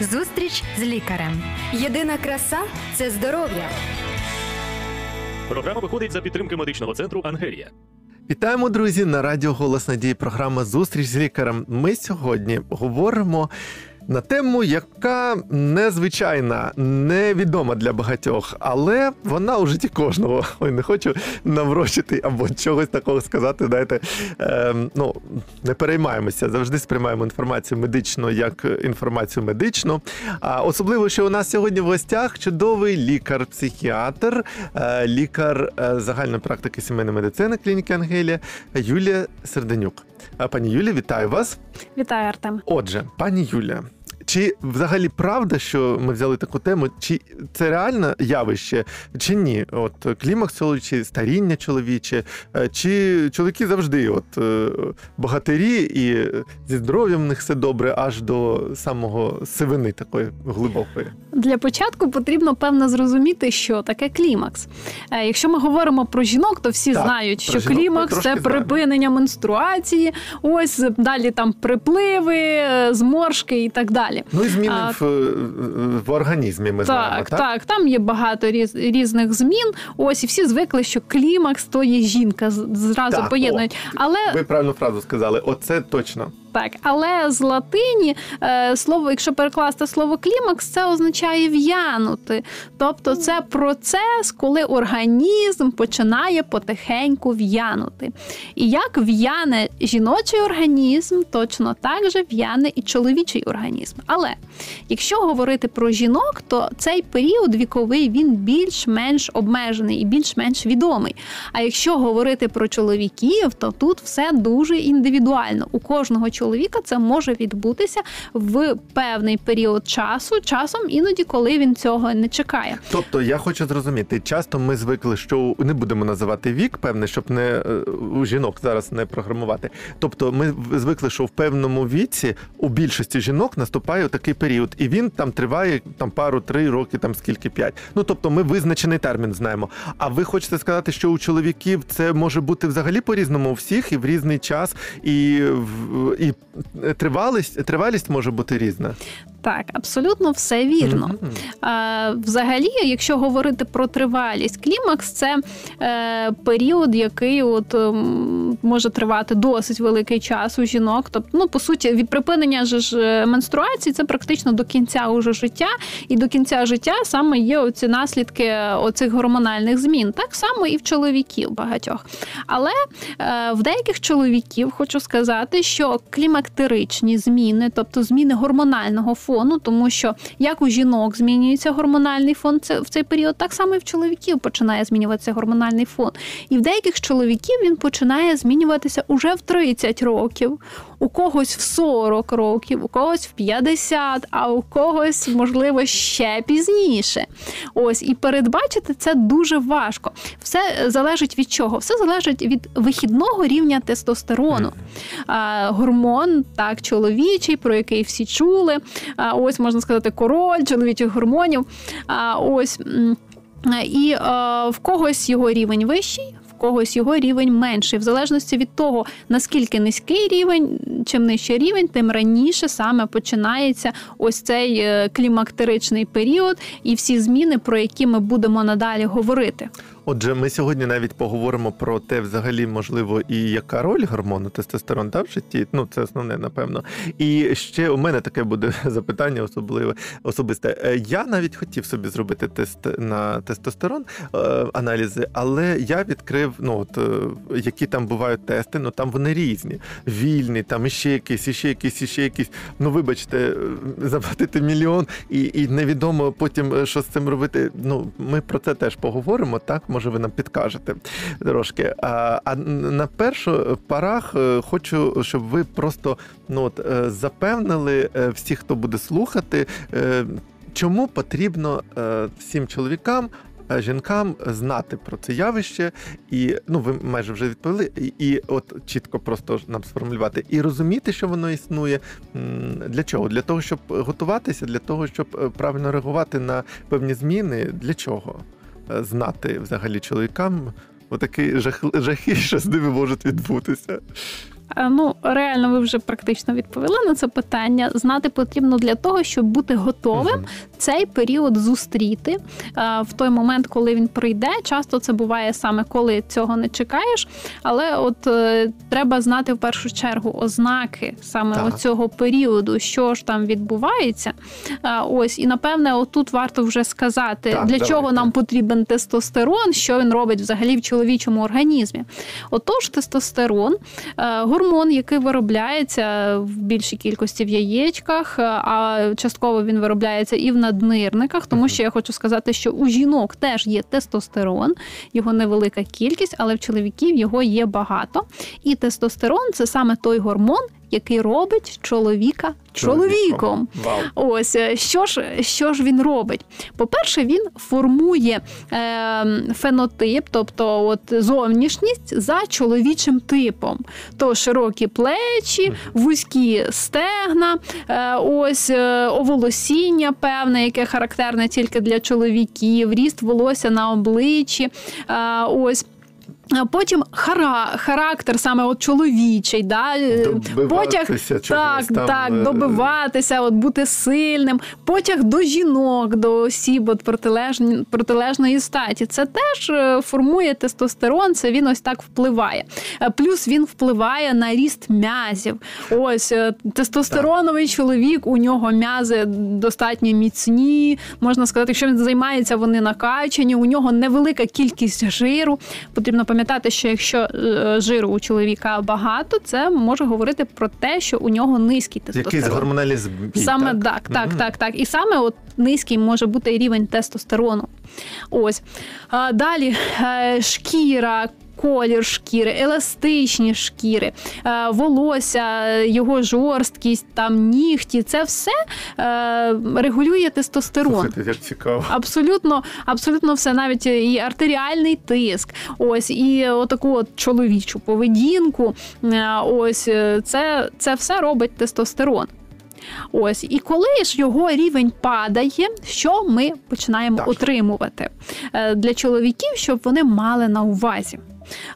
Зустріч з лікарем. Єдина краса це здоров'я. Програма виходить за підтримки медичного центру Ангелія. Вітаємо, друзі, на радіо Голос Надії. Програма Зустріч з лікарем. Ми сьогодні говоримо на тему, яка незвичайна, невідома для багатьох, але вона у житті кожного. Ой, не хочу наврочити або чогось такого сказати. Знаєте, е, ну не переймаємося, завжди сприймаємо інформацію медичну як інформацію медичну. А особливо, що у нас сьогодні в гостях чудовий лікар-психіатр, е, лікар е, загальної практики сімейної медицини клініки Ангелія Юлія Серденюк. А, Пані Юлія, вітаю вас. Вітаю, Артем. Отже, пані Юлія, чи взагалі правда, що ми взяли таку тему? Чи це реальне явище, чи ні? От клімакс чоловічий, старіння чоловіче, е, чи чоловіки завжди, от е, богатирі, і зі здоров'ям в них все добре, аж до самого сивини такої глибокої? Для початку потрібно певно зрозуміти, що таке клімакс. Е, Якщо ми говоримо про жінок, то всі Так, знають, що жінок клімакс це припинення менструації, ось далі там припливи, зморшки і так далі. Ну і зміни А, в, в організмі ми знаємо, Так, так? так, там є багато різ, різних змін. Ось і всі звикли, що клімакс то є жінка, зразу Так, поєднують. Але Ви правильну фразу сказали, оце точно. Так, але з латині е, слово, якщо перекласти слово клімакс, це означає в'янути. Тобто це процес, коли організм починає потихеньку в'янути. І як в'яне жіночий організм, точно так же в'яне і чоловічий організм. Але якщо говорити про жінок, то цей період віковий він більш-менш обмежений і більш-менш відомий. А якщо говорити про чоловіків, то тут все дуже індивідуально. У кожного чоловіка це може відбутися в певний період часу, часом іноді, коли він цього не чекає. Тобто я хочу зрозуміти, часто ми звикли, що не будемо називати вік, певне, щоб не е, у жінок зараз не програмувати. Тобто, ми звикли, що в певному віці у більшості жінок наступає такий період, і він там триває там пару-три роки, там скільки п'ять. Ну тобто, ми визначений термін знаємо. А ви хочете сказати, що у чоловіків це може бути взагалі по-різному у всіх і в різний час, і, в- і тривалість, тривалість може бути різна. Так, абсолютно все вірно. А, взагалі, якщо говорити про тривалість, клімакс це е, період, який от ем, може тривати досить великий час у жінок. Тобто, ну по суті, від припинення ж е, менструації це практично до кінця уже життя, і до кінця життя саме є оці наслідки оцих гормональних змін. Так само і в чоловіків багатьох. Але е, в деяких чоловіків хочу сказати, що клімактеричні зміни, тобто зміни гормонального фону, тому що як у жінок змінюється гормональний фон в цей період, так само і в чоловіків починає змінюватися гормональний фон. І в деяких чоловіків він починає змінюватися уже в 30 років, у когось в 40 років, у когось в 50, а у когось, можливо, ще пізніше. Ось і передбачити це дуже важко. Все залежить від чого? Все залежить від вихідного рівня тестостерону. Гормон, так, чоловічий, про який всі чули. Ось можна сказати, король чоловічих гормонів. Ось. І е, в когось його рівень вищий, когось його рівень менший. В залежності від того, наскільки низький рівень, чим нижчий рівень, тим раніше саме починається ось цей е, клімактеричний період і всі зміни, про які ми будемо надалі говорити. Отже, ми сьогодні навіть поговоримо про те, взагалі, можливо, і яка роль гормону тестостерон та в житті. Ну, це основне, напевно. І ще у мене таке буде запитання особливе особисте. Е, Я навіть хотів собі зробити тест на тестостерон е, аналізи, але я відкрив, ну от е, які там бувають тести, ну там вони різні. Вільні, там іще якісь, іще якісь, іще якісь. Ну, вибачте, заплатити мільйон, і, і невідомо потім, що з цим робити. Ну, ми про це теж поговоримо, так? Може, ви нам підкажете трошки. А, а на першу парах е, хочу, щоб ви просто ну, от, е, запевнили е, всіх, хто буде слухати, чому потрібно всім чоловікам. Жінкам знати про це явище, і ну ви майже вже відповіли, і, і от чітко просто нам сформулювати і розуміти, що воно існує. Для чого? Для того, щоб готуватися, для того, щоб правильно реагувати на певні зміни. Для чого? Знати взагалі чоловікам отакі жах, жахи, що з ними можуть відбутися. Ну, реально, ви вже практично відповіли на це питання. Знати потрібно для того, щоб бути готовим угу. цей період зустріти в той момент, коли він прийде. Часто це буває саме коли цього не чекаєш. Але от е, треба знати в першу чергу ознаки саме цього періоду, що ж там відбувається. Ось і напевне, отут варто вже сказати, так, для давайте. чого нам потрібен тестостерон, що він робить взагалі в чоловічому організмі. Отож, тестостерон е, гормон, який виробляється в більшій кількості в яєчках, е, а частково він виробляється і в наднирниках, тому що я хочу сказати, що у жінок теж є тестостерон, його невелика кількість, але в чоловіків його є багато. І тестостерон це саме той гормон, який робить чоловіка чоловіком. Вау. Ось е, що ж що ж він робить? По-перше, він формує е, фенотип, тобто от зовнішність за чоловічим типом. То широкі плечі, вузькі стегна, е, ось е, оволосіння певне, яке характерне тільки для чоловіків, ріст волосся на обличчі. Е, ось Потім хара, характер саме от чоловічий, да? потяг так, там, так, е, добиватися, от бути сильним, потяг до жінок, до осіб от протилежні, протилежної статі. Це теж е, формує тестостерон, це він ось так впливає. Е, плюс він впливає на ріст м'язів. Ось тестостероновий так. чоловік, у нього м'язи достатньо міцні. Можна сказати, якщо він займається, вони накачані, у нього невелика кількість жиру. Потрібно пам'ятати пам'ятати, що якщо е, жиру у чоловіка багато, це може говорити про те, що у нього низький тестостерон. Якийсь гормональний збій, Саме так, так, так, так, так. І саме от низький може бути рівень тестостерону. Ось. Далі е, шкіра колір шкіри, еластичні шкіри, е, волосся, його жорсткість, там нігті це все е, регулює тестостерон. Слухайте, як цікаво. Абсолютно, абсолютно все, навіть і артеріальний тиск, ось і отаку от чоловічу поведінку. Е, ось це, це все робить тестостерон. Ось, і коли ж його рівень падає, що ми починаємо так. отримувати для чоловіків, щоб вони мали на увазі.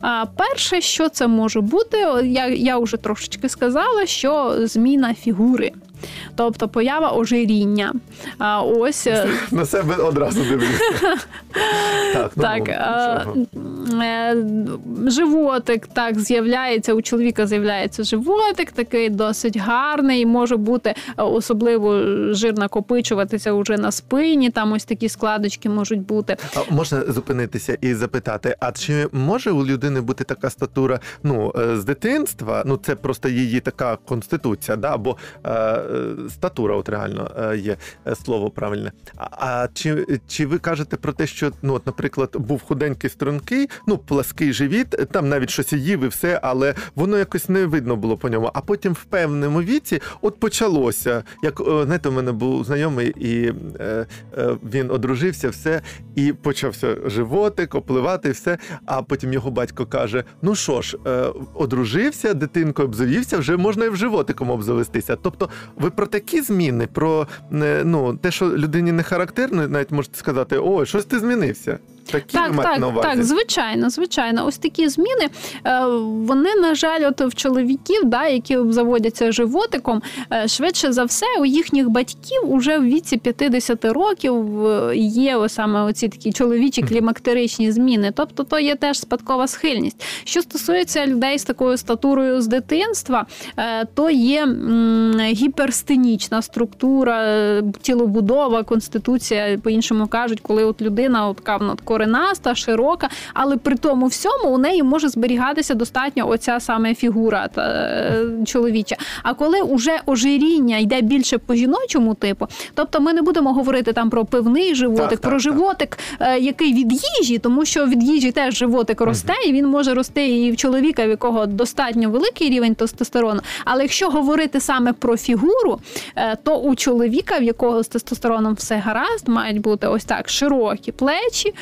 А перше, що це може бути, я я вже трошечки сказала, що зміна фігури. Тобто поява ожиріння. А ось е, на себе одразу дивлюся. Так, ну, так е, животик так з'являється. У чоловіка з'являється животик, такий досить гарний, може бути е, особливо жир накопичуватися уже на спині. Там ось такі складочки можуть бути. А Можна зупинитися і запитати: а чи може у людини бути така статура ну, з дитинства? Ну це просто її така конституція, да? або статура, от реально е, є е, слово правильне. А, а чи чи ви кажете про те, що ну, от, наприклад, був худенький стрункий, ну плаский живіт, там навіть щось їв і все, але воно якось не видно було по ньому. А потім в певному віці от почалося. Як знаєте, у мене був знайомий, і е, е, він одружився, все, і почався животик, опливати, все. А потім його батько каже: Ну що ж, е, одружився, дитинкою обзавівся, вже можна і в животиком обзавестися. Тобто, ви про такі зміни, про ну те, що людині не характерно, навіть можете сказати, о, щось ти змінився. Такі так, так, на увазі? так, звичайно, звичайно. Ось такі зміни. Е, вони, на жаль, от в чоловіків, да, які заводяться животиком, е, швидше за все, у їхніх батьків уже в віці 50 років е, є саме оці такі чоловічі клімактеричні зміни. Тобто, то є теж спадкова схильність. Що стосується людей з такою статурою з дитинства, то є гіперстенічна структура, тілобудова, конституція, по-іншому кажуть, коли от людина от, коренаста, широка, але при тому всьому у неї може зберігатися достатньо оця саме фігура та, е, чоловіча. А коли вже ожиріння йде більше по жіночому типу, тобто ми не будемо говорити там про пивний животик, так, про так, животик, так. Е, який від їжі, тому що від їжі теж животик росте, і він може рости і в чоловіка, в якого достатньо великий рівень тестостерону. Але якщо говорити саме про фігуру, е, то у чоловіка, в якого з тестостероном все гаразд, мають бути ось так широкі плечі,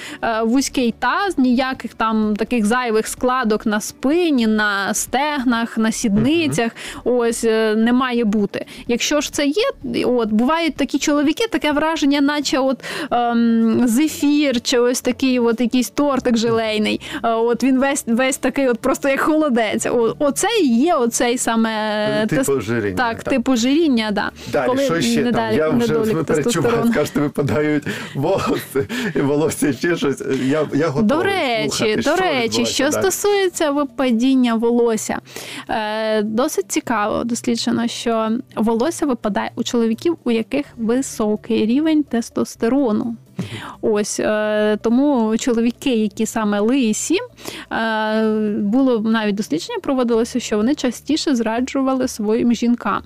вузький таз, ніяких там таких зайвих складок на спині, на стегнах, на сідницях. Ось е, не має бути. Якщо ж це є, от бувають такі чоловіки, таке враження, наче от ем, зефір, чи ось такий от якийсь тортик желейний. Е, От він весь весь такий, от просто як холодець. О, оце і є оцей саме е, Типу ожиріння, Так, так. типу ожиріння, да. Далі, Коли що ще там? Я вже тестостерону. скажете, випадають волоси, волосся ще щось. Я, я готовий До речі, слухати, до що речі, що далі. стосується випадіння волосся, е, досить цікаво досліджено, що волосся випадає у чоловіків, у яких високий рівень тестостерону. Ось е, тому чоловіки, які саме лисі, е, було навіть дослідження проводилося, що вони частіше зраджували своїм жінкам.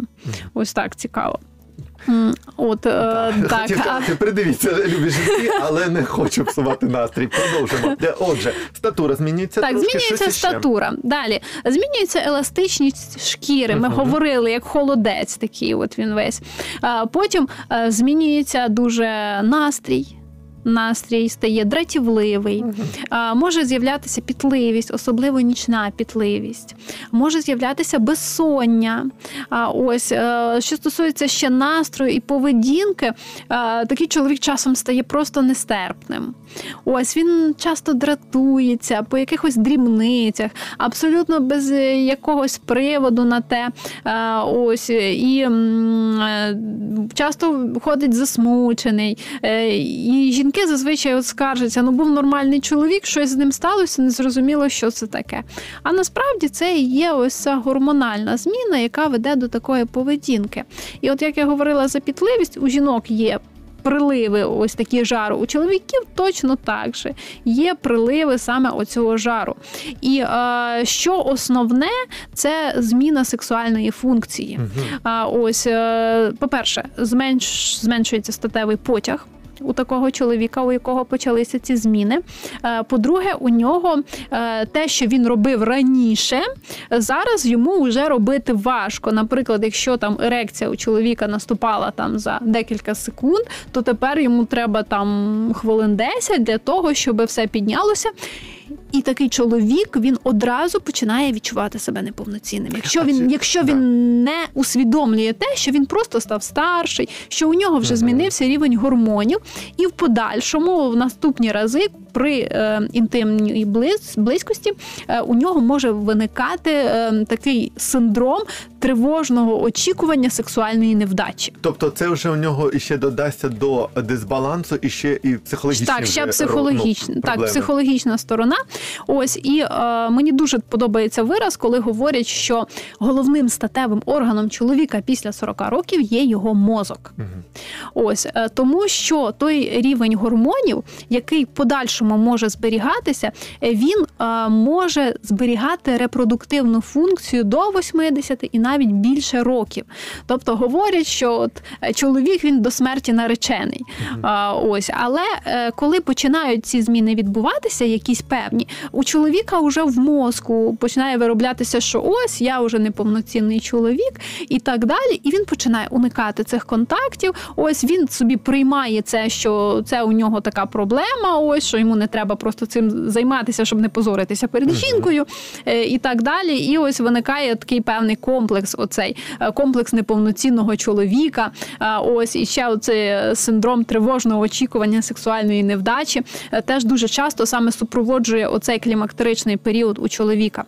Ось так цікаво. От е, так, Хотів а- придивіться, любі жінки, але не хочу псувати настрій. Продовжимо. Отже, статура змінюється Так, трошки, змінюється щось статура. статура. Далі змінюється еластичність шкіри. Ми Мгм. говорили, як холодець, такий от він весь. Потім е, змінюється дуже настрій. Настрій стає дратівливий, може з'являтися пітливість, особливо нічна пітливість, може з'являтися безсоння. Ось е, що стосується ще настрою і поведінки, такий чоловік часом стає просто нестерпним. Ось він часто дратується по якихось дрібницях, абсолютно без якогось приводу на те. Ось і е, часто ходить засмучений. Е, І жінки зазвичай от скаржаться: ну був нормальний чоловік, щось з ним сталося, не зрозуміло, що це таке. А насправді це і є ось ця гормональна зміна, яка веде до такої поведінки. І от як я говорила за пітливість, у жінок є. Приливи, ось такі жару. У чоловіків точно так же є приливи саме оцього жару. І е, що основне, це зміна сексуальної функції. А ось, е, по-перше, зменш, зменшується статевий потяг. У такого чоловіка, у якого почалися ці зміни. Е, По-друге, у нього е, те, що він робив раніше, зараз йому вже робити важко. Наприклад, якщо там ерекція у чоловіка наступала там за декілька секунд, то тепер йому треба там хвилин 10 для того, щоб все піднялося. І такий чоловік він одразу починає відчувати себе неповноцінним. Якщо А він, якщо да. він не усвідомлює те, що він просто став старший, що у нього вже змінився рівень гормонів, і в подальшому, в наступні рази, при е, інтимній близькості, е, у нього може виникати е, такий синдром тривожного очікування сексуальної невдачі. Тобто це вже у нього іще додасться до дисбалансу і ще і психологічні Так, ще психологічна, ну, так, психологічна сторона. Ось і е, мені дуже подобається вираз, коли говорять, що головним статевим органом чоловіка після 40 років є його мозок. Мгм. Ось е, тому, що той рівень гормонів, який в подальшому може зберігатися, е, він е, може зберігати репродуктивну функцію до 80 і навіть більше років. Тобто говорять, що от е, чоловік він до смерті наречений. А, ось, але е, коли починають ці зміни відбуватися, якісь певні, у чоловіка вже в мозку починає вироблятися, що ось я вже неповноцінний чоловік, і так далі. І він починає уникати цих контактів. Ось він собі приймає це, що це у нього така проблема. Ось що йому не треба просто цим займатися, щоб не позоритися перед Мгм. жінкою, е, і так далі. І ось виникає такий певний комплекс, оцей е, комплекс неповноцінного чоловіка. Ось і ще оцей синдром тривожного очікування сексуальної невдачі е, теж дуже часто саме супроводжує оцей клімактеричний період у чоловіка.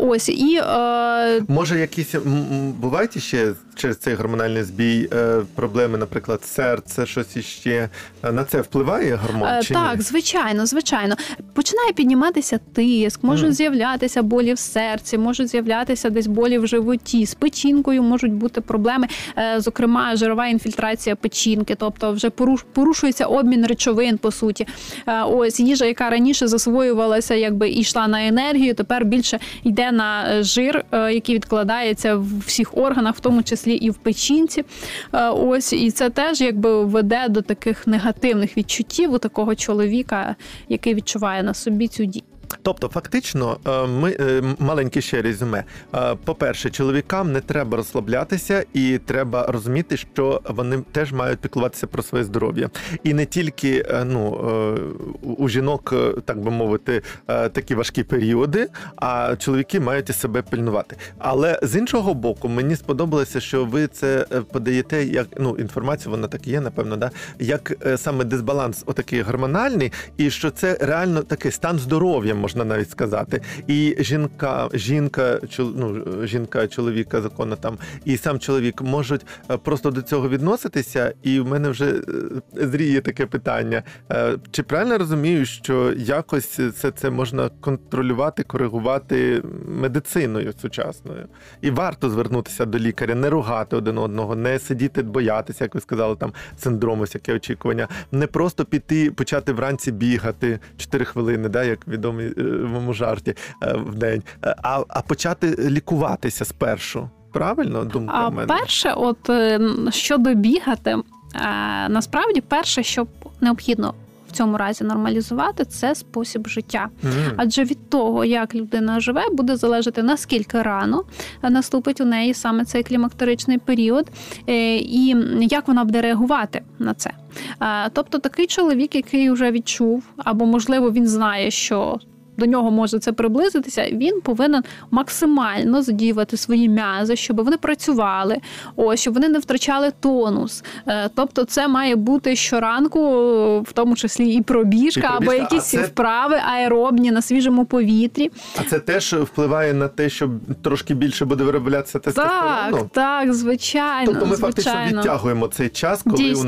Ось і е, Може, якісь бувають ще через цей гормональний збій е, проблеми, наприклад, серце, щось іще. Е, На це впливає гормон? Е, чи Так, ні? звичайно, звичайно. Починає підніматися тиск, можуть Мгм. з'являтися болі в серці, можуть з'являтися десь болі в животі. З печінкою можуть бути проблеми, зокрема, жирова інфільтрація печінки, тобто вже поруш- порушується обмін речовин, по суті. Ось їжа, яка раніше засвоювалася, якби і йшла на енергію, тепер більше йде на жир, який відкладається в всіх органах, в тому числі і в печінці. Е, Ось і це теж якби веде до таких негативних відчуттів у такого чоловіка, який відчуває на собі цю ді- Тобто, фактично, е, ми е, маленьке ще резюме. Е, По-перше, чоловікам не треба розслаблятися, і треба розуміти, що вони теж мають піклуватися про своє здоров'я. І не тільки ну, у- жінок, так би мовити, такі важкі періоди, а чоловіки мають і себе пильнувати. Але з іншого боку, мені сподобалося, що ви це подаєте як ну інформацію, вона так і є, напевно, да як саме дисбаланс, отакий гормональний, і що це реально такий стан здоров'я, можна навіть сказати. І жінка, жінка, ну, жінка, чоловіка, законно там, і сам чоловік можуть е, просто до цього відноситися. І в мене вже е, зріє таке питання: Е, чи правильно розумію, що якось це, це можна контролювати, коригувати медициною сучасною? І варто звернутися до лікаря, не ругати один одного, не сидіти, боятися, як ви сказали, там синдрому, всяке очікування, не просто піти, почати вранці бігати 4 хвилини, да, як відомий в жарті е, в день, е, а, а почати лікуватися спершу. Правильно, думка А в мене? перше, от е, щодо бігати, насправді перше, що необхідно в цьому разі нормалізувати, це спосіб життя. Мгм. Адже від того, як людина живе, буде залежати наскільки рано наступить у неї саме цей клімактеричний період, і як вона буде реагувати на це. Тобто такий чоловік, який вже відчув, або можливо він знає, що. До нього може це приблизитися, він повинен максимально задіювати свої м'язи, щоб вони працювали, ось щоб вони не втрачали тонус. Е, Тобто, це має бути щоранку, е, в тому числі і пробіжка, І або якісь а це- вправи аеробні на свіжому повітрі. А це теж впливає на те, що трошки більше буде вироблятися тестостерону? Так, так, звичайно. Тобто ми фактично відтягуємо цей час, коли Дійсно.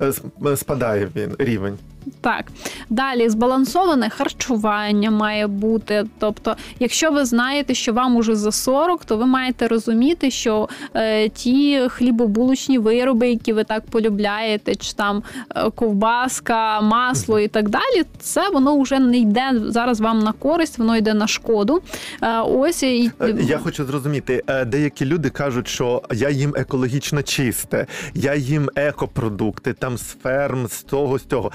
у нас е, спадає він рівень. Так. Далі збалансоване харчування має бути. Тобто, якщо ви знаєте, що вам уже за 40, то ви маєте розуміти, що е, ті хлібобулочні вироби, які ви так полюбляєте, чи там е, ковбаска, масло і так далі, це воно вже не йде зараз вам на користь, воно йде на шкоду. Е, ось і Е, Я хочу зрозуміти, е, деякі люди кажуть, що я їм екологічно чисте, я їм екопродукти, там з ферм, з того, з цього.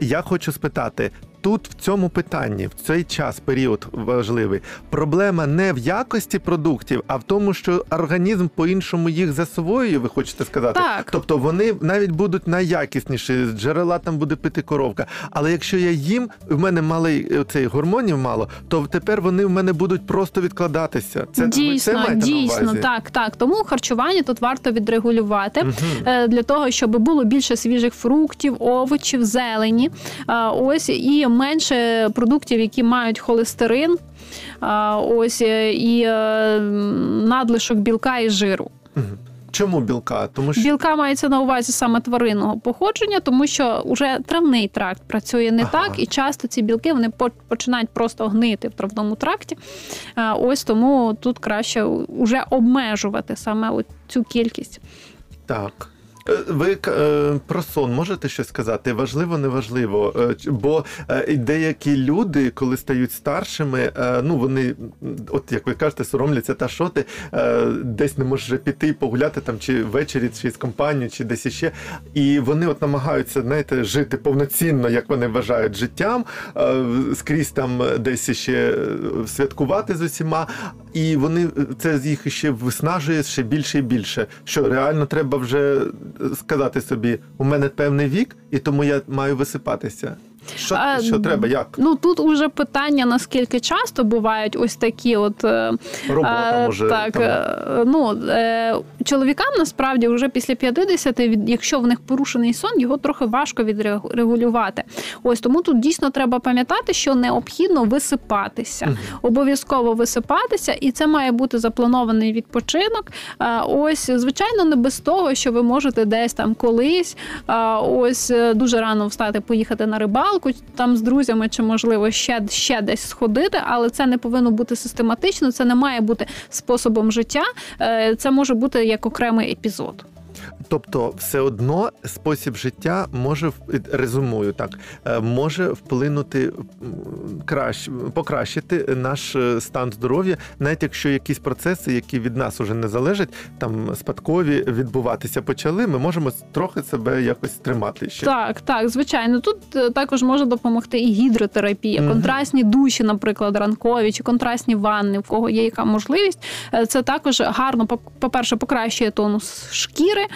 Я хочу спитати. Тут в цьому питанні, в цей час, період важливий, проблема не в якості продуктів, а в тому, що організм по-іншому їх засвоює, ви хочете сказати. Так. Тобто вони навіть будуть найякісніші, з джерела там буде пити коровка. Але якщо я їм, в мене малий цей гормонів мало, то тепер вони в мене будуть просто відкладатися. Це ви це дійсно, на дійсно, увазі? так, так. Тому харчування тут варто відрегулювати. Е, для того, щоб було більше свіжих фруктів, овочів, зелені. Е, Ось і менше продуктів, які мають холестерин. Ось е, і е, надлишок білка і жиру. Чому білка? Тому що Білка мається на увазі саме тваринного походження, тому що вже травний тракт працює не Ага. так, і часто ці білки вони починають просто гнити в травному тракті. Ось тому тут краще вже обмежувати саме цю кількість. так. Е, Ви е, про сон можете щось сказати? Важливо, неважливо. Е, Бо деякі люди, коли стають старшими, ну вони, от як ви кажете, соромляться, та що ти десь не можеш піти погуляти там, чи ввечері, чи з компанією, чи десь іще. І вони от намагаються, знаєте, жити повноцінно, як вони вважають, життям, скрізь там десь ще е, святкувати з усіма. І вони це їх ще виснажує ще більше і більше. Що реально треба вже сказати собі, у мене певний вік, і тому я маю висипатися. Що, А, що треба? Як? Ну тут уже питання наскільки часто бувають ось такі, от е, Робота Е, може так, там, е, ну е, чоловікам насправді вже після 50, від- якщо в них порушений сон, його трохи важко відрегулювати. Ось тому тут дійсно треба пам'ятати, що необхідно висипатися, обов'язково висипатися, і це має бути запланований відпочинок. Е, Ось, звичайно, не без того, що ви можете десь там колись, е, ось е, дуже рано встати, поїхати на рибалку там з друзями, чи можливо ще, ще десь сходити, але це не повинно бути систематично, це не має бути способом життя. Е, Це може бути як окремий епізод. Тобто, все одно спосіб життя може резюмую так, е, може вплинути краще, покращити наш е, стан здоров'я, навіть якщо якісь процеси, які від нас уже не залежать, там спадкові відбуватися почали, ми можемо трохи себе якось тримати ще. Так, так, звичайно. Тут е, також може допомогти і гідротерапія, контрастні душі, наприклад, ранкові чи контрастні ванни, в кого є яка можливість. Це також гарно, по- по-перше, покращує тонус шкіри,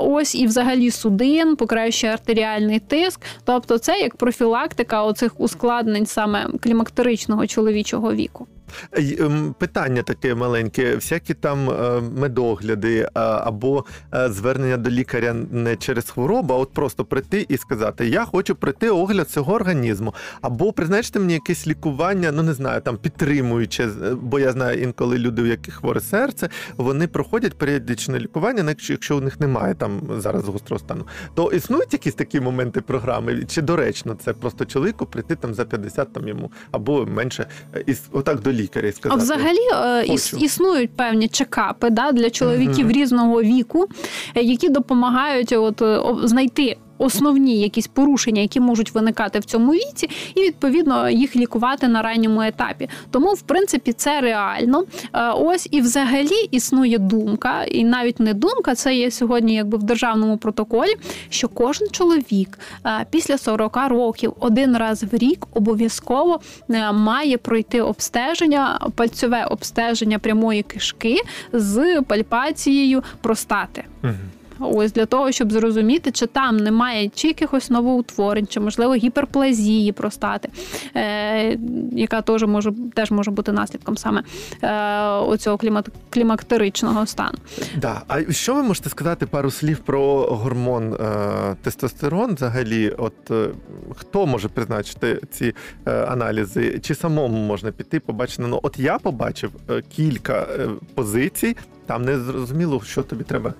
ось і взагалі судин, покращує артеріальний тиск. Тобто, це як профілактика оцих ускладнень саме клімактеричного чоловічого віку. Ем, Питання таке маленьке: всякі там е, медогляди або е, звернення до лікаря не через хворобу, а от просто прийти і сказати: Я хочу пройти огляд цього організму, або призначте мені якесь лікування, ну не знаю, там підтримуюче, е, бо я знаю інколи люди, у яких хворе серце, вони проходять періодичне лікування, якщо- якщо у них немає там зараз гострого стану. То існують якісь такі моменти програми, чи доречно це просто чоловіку прийти там за 50 там йому або менше, е, і отак до лікаря і А взагалі е, іс- існують певні чекапи да, для чоловіків Мгм. різного віку, е, які допомагають от, е, знайти. Основні якісь порушення, які можуть виникати в цьому віці, і відповідно їх лікувати на ранньому етапі. Тому, в принципі, це реально. Е, Ось і взагалі існує думка, і навіть не думка, це є сьогодні, якби в державному протоколі, що кожен чоловік е, після 40 років один раз в рік обов'язково е, має пройти обстеження, пальцьове обстеження прямої кишки з пальпацією простати. Мгм. Ось для того, щоб зрозуміти, чи там немає чи якихось новоутворень, чи можливо гіперплазії простати, е, яка теж може теж може бути наслідком саме е, оцього клімат, клімактеричного стану. Да. А що ви можете сказати пару слів про гормон е, тестостерон? Взагалі, от е, хто може призначити ці е, аналізи? Чи самому можна піти, побачити? Ну, от я побачив е, кілька е, позицій, там не зрозуміло, що тобі треба.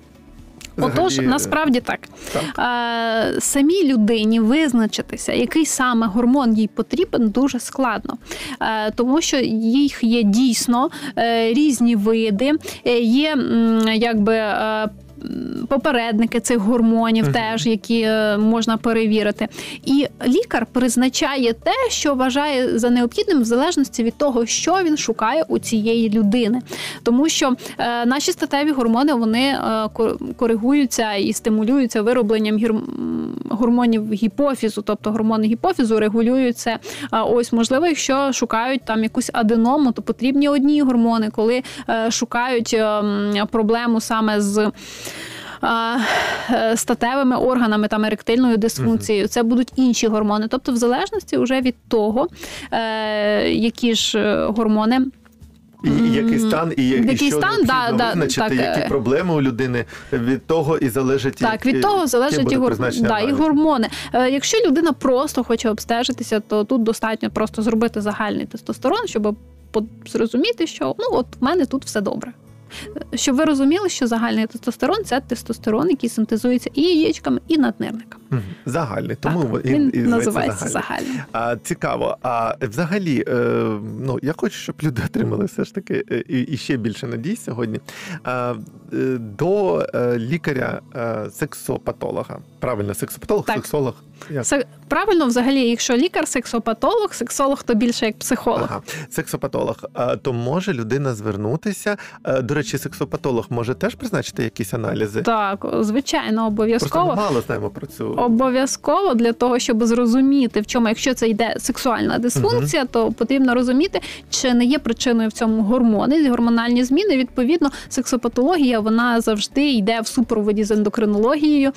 Отож, взагалі, е, насправді так. так. Е, самій людині визначитися, який саме гормон їй потрібен, дуже складно, е, тому що їх є дійсно е, різні види, е, є якби. Попередники цих гормонів, Мгм. теж які е, можна перевірити, і лікар призначає те, що вважає за необхідним, в залежності від того, що він шукає у цієї людини. Тому що е, наші статеві гормони вони е, коригуються і стимулюються виробленням гір- гормонів гіпофізу, тобто гормони гіпофізу регулюються. Ось можливо, якщо шукають там якусь аденому, то потрібні одні гормони, коли е, шукають е, проблему саме з. е, Статевими органами там еректильною дисфункцією, це будуть інші гормони. Тобто, в залежності вже від того, які ж гормони І, і який стан, і, і Який що стан, да, да, визначити, так, які е. проблеми у людини від того і залежить Так, і- від того залежить і, гор... да, і гормони. Е, Якщо людина просто хоче обстежитися, то тут достатньо просто зробити загальний тестостерон, щоб зрозуміти, що ну от в мене тут все добре. Щоб ви розуміли, що загальний тестостерон це тестостерон, який синтезується і яєчками, і наднирниками. Загальний, тому так, і, він і називається загальний. загальним. А цікаво. А взагалі, е, ну я хочу, щоб люди отримали все ж таки е, і, і ще більше надій сьогодні. А, е, до е, лікаря е, сексопатолога. Правильно, сексопатолог, Так. сексолог. Це правильно, взагалі, якщо лікар сексопатолог, сексолог то більше як психолог. Ага, сексопатолог. То може людина звернутися. До речі, сексопатолог може теж призначити якісь аналізи. Так, звичайно, Просто обов'язково. ми мало знаємо про цю. Обов'язково для того, щоб зрозуміти, в чому, якщо це йде сексуальна дисфункція, то потрібно розуміти, чи не є причиною в цьому гормони, гормональні зміни. Відповідно, сексопатологія вона завжди йде в супроводі з ендокринологією.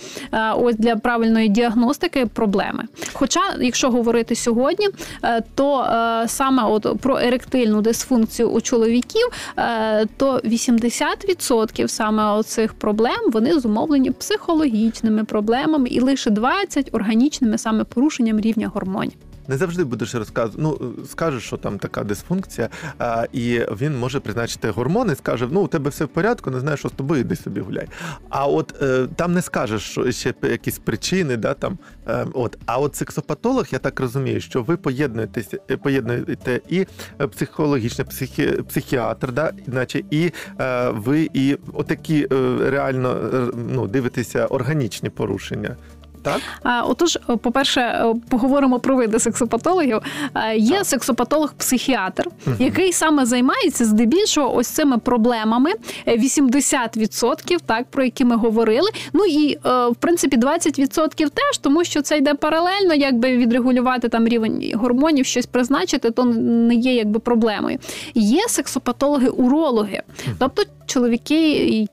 Ось для правильної діагностики проблеми. Хоча, якщо говорити сьогодні, е, то е, саме от про еректильну дисфункцію у чоловіків, е, то 80% саме оцих проблем вони зумовлені психологічними проблемами і лише 20 органічними саме порушенням рівня гормонів. Не завжди будеш розказувати. Ну скажеш, що там така дисфункція, а, і він може призначити гормони, скаже: ну у тебе все в порядку, не знаю, що з тобою, іди собі гуляй. А от е, там не скажеш, що ще якісь причини, да там. Е, от, а от сексопатолог, я так розумію, що ви поєднуєтеся, е, поєднуєте і е, психологічний психі, психіатр, да, наче і е, ви і отакі е, реально ну, дивитеся органічні порушення. Так, А, Отож, е, по-перше, е, поговоримо про види сексопатологів. Е, Є Так. сексопатолог-психіатр, Мгм. який саме займається здебільшого ось цими проблемами. Е, 80% так про які ми говорили. Ну і в принципі 20% теж, тому що це йде паралельно, якби відрегулювати там рівень гормонів, щось призначити, то не є якби проблемою. Є сексопатологи-урологи, тобто чоловіки,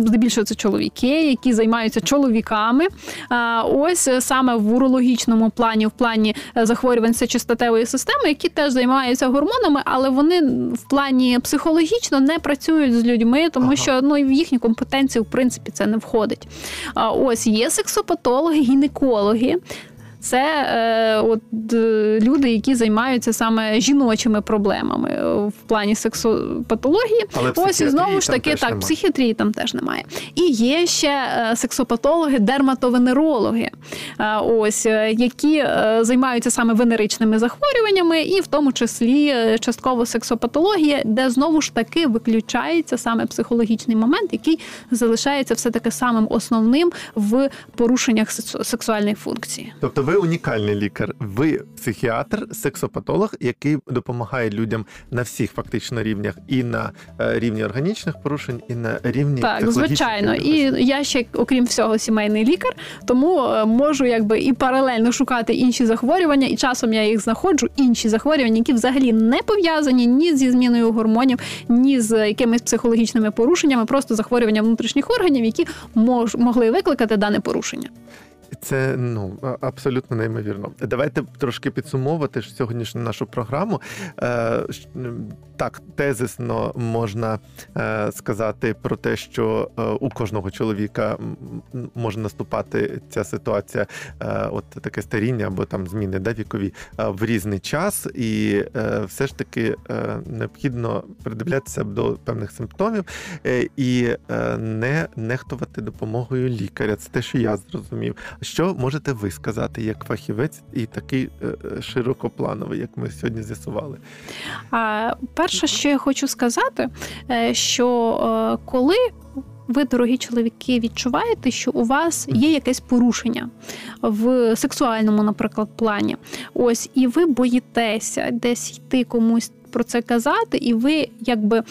здебільшого це чоловіки, які займаються чоловіками. Ось е, саме в урологічному плані, в плані е, захворювань сечостатевої системи, які теж займаються гормонами, але вони в плані психологічно не працюють з людьми, тому Ага. що ну в їхні компетенції в принципі це не входить. Ось є сексопатологи, гінекологи. Це е, от е, люди, які займаються саме жіночими проблемами е, в плані сексопатології. але Ось і знову ж таки так, психіатрії там теж немає. І є ще е, сексопатологи, дерматовенерологи, ось які займаються саме венеричними захворюваннями, і в тому числі частково сексопатологія, де знову ж таки виключається саме психологічний момент, який залишається все таки самим основним в порушеннях сексуальної функції. Тобто ви унікальний лікар, ви психіатр, сексопатолог, який допомагає людям на всіх фактично рівнях, і на е, рівні органічних порушень, і на рівні Так, звичайно. І я ще, окрім всього, сімейний лікар, тому е, можу якби і паралельно шукати інші захворювання, і часом я їх знаходжу, інші захворювання, які взагалі не пов'язані ні зі зміною гормонів, ні з якимись психологічними порушеннями, просто захворювання внутрішніх органів, які мож, могли викликати дане порушення. Це ну абсолютно неймовірно. Давайте трошки підсумовувати сьогоднішню нашу програму. Е, так, тезисно можна е, сказати про те, що е, у кожного чоловіка може наступати ця ситуація, от таке старіння або там зміни да, вікові в різний час, і все ж таки необхідно придивлятися до певних симптомів і не нехтувати допомогою лікаря. Це те, що я зрозумів. Що можете ви сказати як фахівець і такий е, е, широкоплановий, як ми сьогодні з'ясували? А перше, що я хочу сказати, е, що коли ви, дорогі чоловіки, відчуваєте, що у вас є якесь порушення в сексуальному, наприклад, плані, ось і ви боїтеся десь йти комусь. Про це казати, і ви якби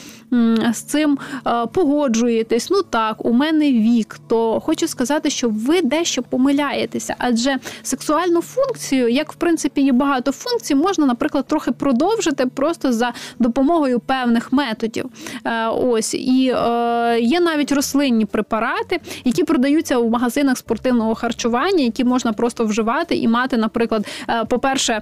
з цим е, погоджуєтесь. Ну так, у мене вік, то хочу сказати, що ви дещо помиляєтеся, адже сексуальну функцію, як в принципі є багато функцій, можна, наприклад, трохи продовжити просто за допомогою певних методів. Е, Ось і е, є навіть рослинні препарати, які продаються у магазинах спортивного харчування, які можна просто вживати і мати, наприклад, по-перше,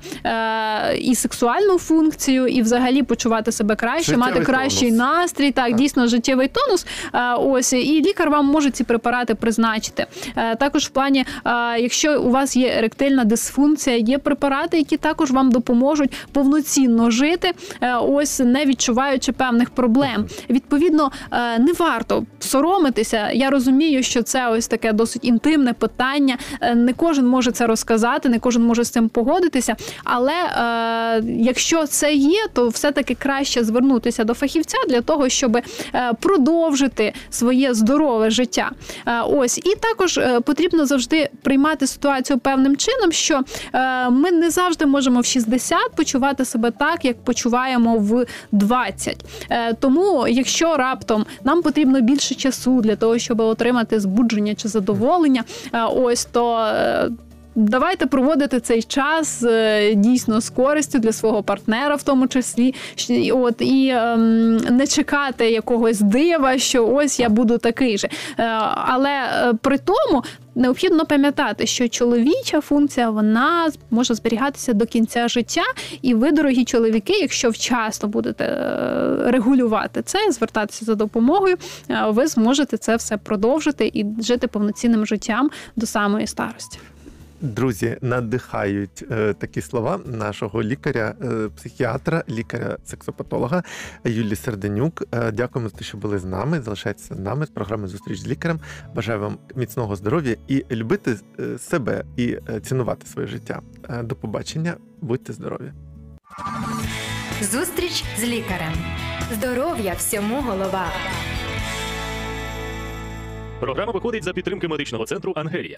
і сексуальну функцію, і взагалі почувати себе краще, Життєвий мати кращий тонус. настрій, так, Так. дійсно життєвий тонус. Е, Ось і лікар вам може ці препарати призначити. Е, Також в плані, е, якщо у вас є еректильна дисфункція, є препарати, які також вам допоможуть повноцінно жити, ось не відчуваючи певних проблем. Відповідно, не варто соромитися. Я розумію, що це ось таке досить інтимне питання. Не кожен може це розказати, не кожен може з цим погодитися. Але якщо це є, то все-таки краще звернутися до фахівця для того, щоб е, продовжити своє здорове життя. Е, ось і також е, потрібно завжди приймати ситуацію певним чином, що ми не завжди можемо в 60 почувати себе так, як почуваємо в 20. Е, Тому, якщо раптом нам потрібно більше часу для того, щоб отримати збудження чи задоволення, ось то. Давайте проводити цей час е, дійсно з користю для свого партнера, в тому числі. От і ем, не чекати якогось дива, що ось я буду такий же. Е, але е, при тому необхідно пам'ятати, що чоловіча функція вона може зберігатися до кінця життя, і ви, дорогі чоловіки, якщо вчасно будете е, регулювати це, звертатися за допомогою, е, ви зможете це все продовжити і жити повноцінним життям до самої старості. Друзі, надихають е, такі слова нашого лікаря, е, психіатра, лікаря-сексопатолога Юлії Серденюк. Е, дякуємо за те, що були з нами. Залишайтеся з нами з програми Зустріч з лікарем. Бажаю вам міцного здоров'я і любити е, себе і е, цінувати своє життя. Е, до побачення, будьте здорові! Зустріч з лікарем. Здоров'я всьому голова. Програма виходить за підтримки медичного центру Ангелія.